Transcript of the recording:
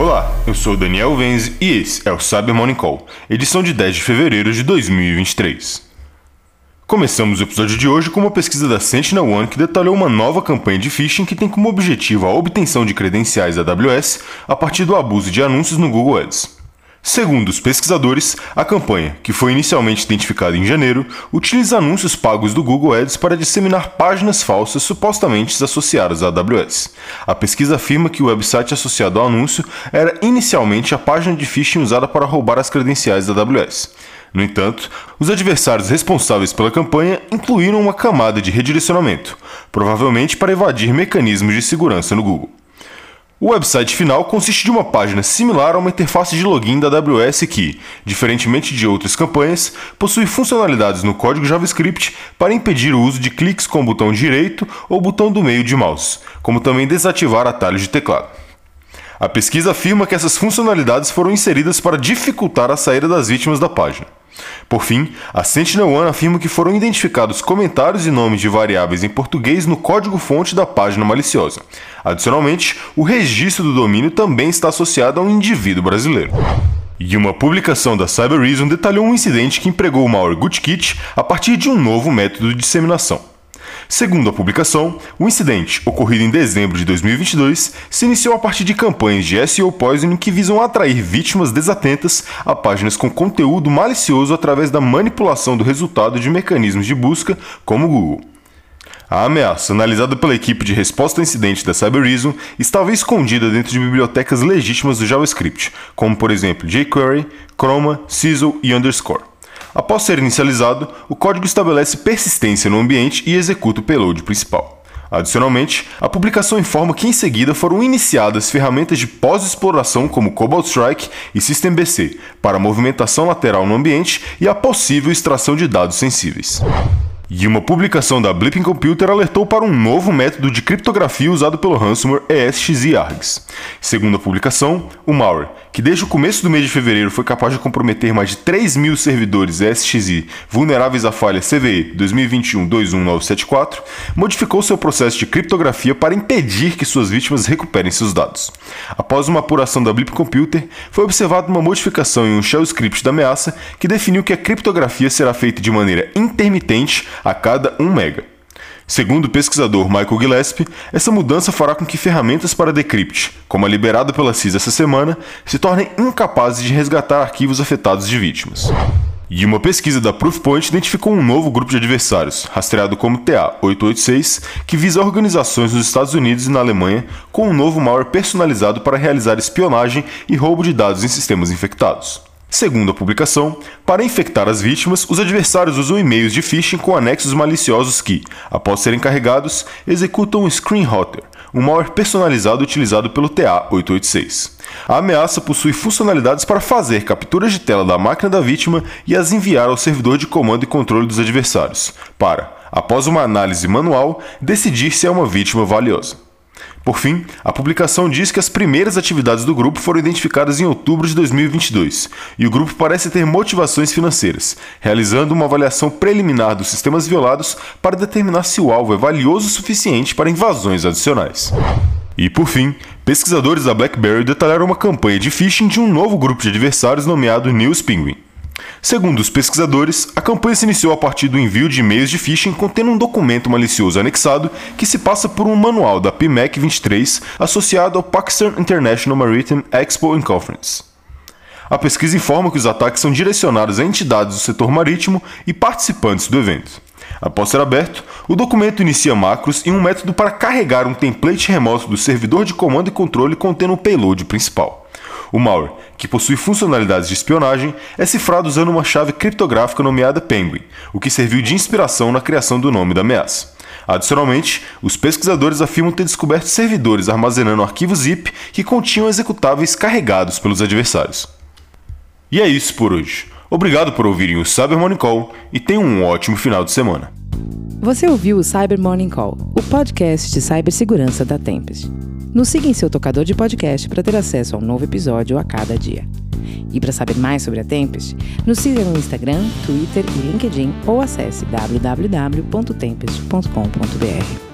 Olá, eu sou Daniel Venzi e esse é o Cyber Morning Call, edição de 10 de fevereiro de 2023. Começamos o episódio de hoje com uma pesquisa da Sentinel One que detalhou uma nova campanha de phishing que tem como objetivo a obtenção de credenciais AWS a partir do abuso de anúncios no Google Ads. Segundo os pesquisadores, a campanha, que foi inicialmente identificada em janeiro, utiliza anúncios pagos do Google Ads para disseminar páginas falsas supostamente associadas à AWS. A pesquisa afirma que o website associado ao anúncio era inicialmente a página de phishing usada para roubar as credenciais da AWS. No entanto, os adversários responsáveis pela campanha incluíram uma camada de redirecionamento, provavelmente para evadir mecanismos de segurança no Google. O website final consiste de uma página similar a uma interface de login da AWS que, diferentemente de outras campanhas, possui funcionalidades no código JavaScript para impedir o uso de cliques com o botão direito ou botão do meio de mouse, como também desativar atalhos de teclado. A pesquisa afirma que essas funcionalidades foram inseridas para dificultar a saída das vítimas da página. Por fim, a Sentinel-One afirma que foram identificados comentários e nomes de variáveis em português no código-fonte da página maliciosa. Adicionalmente, o registro do domínio também está associado a um indivíduo brasileiro. E uma publicação da Cyber detalhou um incidente que empregou o malware GoodKit a partir de um novo método de disseminação. Segundo a publicação, o incidente, ocorrido em dezembro de 2022, se iniciou a partir de campanhas de SEO poisoning que visam atrair vítimas desatentas a páginas com conteúdo malicioso através da manipulação do resultado de mecanismos de busca como o Google. A ameaça, analisada pela equipe de resposta a incidente da Cybereason, estava escondida dentro de bibliotecas legítimas do JavaScript, como por exemplo jQuery, Chroma, Sizzle e Underscore. Após ser inicializado, o código estabelece persistência no ambiente e executa o payload principal. Adicionalmente, a publicação informa que em seguida foram iniciadas ferramentas de pós-exploração como Cobalt Strike e SystemBC para movimentação lateral no ambiente e a possível extração de dados sensíveis. E uma publicação da Blipping Computer alertou para um novo método de criptografia usado pelo ransomware ESXi-ARGS. Segundo a publicação, o malware, que desde o começo do mês de fevereiro foi capaz de comprometer mais de 3 mil servidores ESXi vulneráveis à falha CVE 2021-21974, modificou seu processo de criptografia para impedir que suas vítimas recuperem seus dados. Após uma apuração da Blip Computer, foi observada uma modificação em um shell script da ameaça que definiu que a criptografia será feita de maneira intermitente a cada 1 mega. Segundo o pesquisador Michael Gillespie, essa mudança fará com que ferramentas para decrypt, como a liberada pela CIS essa semana, se tornem incapazes de resgatar arquivos afetados de vítimas. E uma pesquisa da Proofpoint identificou um novo grupo de adversários, rastreado como TA-886, que visa organizações nos Estados Unidos e na Alemanha com um novo malware personalizado para realizar espionagem e roubo de dados em sistemas infectados. Segundo a publicação, para infectar as vítimas, os adversários usam e-mails de phishing com anexos maliciosos que, após serem carregados, executam um screen rotter, um malware personalizado utilizado pelo TA-886. A ameaça possui funcionalidades para fazer capturas de tela da máquina da vítima e as enviar ao servidor de comando e controle dos adversários, para, após uma análise manual, decidir se é uma vítima valiosa. Por fim, a publicação diz que as primeiras atividades do grupo foram identificadas em outubro de 2022 e o grupo parece ter motivações financeiras, realizando uma avaliação preliminar dos sistemas violados para determinar se o alvo é valioso o suficiente para invasões adicionais. E por fim, pesquisadores da BlackBerry detalharam uma campanha de phishing de um novo grupo de adversários nomeado News Penguin. Segundo os pesquisadores, a campanha se iniciou a partir do envio de e-mails de phishing contendo um documento malicioso anexado que se passa por um manual da PMAC 23 associado ao Pakistan International Maritime Expo and Conference. A pesquisa informa que os ataques são direcionados a entidades do setor marítimo e participantes do evento. Após ser aberto, o documento inicia macros e um método para carregar um template remoto do servidor de comando e controle contendo o payload principal. O malware, que possui funcionalidades de espionagem, é cifrado usando uma chave criptográfica nomeada Penguin, o que serviu de inspiração na criação do nome da ameaça. Adicionalmente, os pesquisadores afirmam ter descoberto servidores armazenando arquivos zip que continham executáveis carregados pelos adversários. E é isso por hoje. Obrigado por ouvirem o Cyber Morning Call e tenham um ótimo final de semana. Você ouviu o Cyber Morning Call, o podcast de cibersegurança da Tempest. Nos siga em seu tocador de podcast para ter acesso a um novo episódio a cada dia. E para saber mais sobre a Tempest, nos siga no Instagram, Twitter e LinkedIn ou acesse www.tempest.com.br.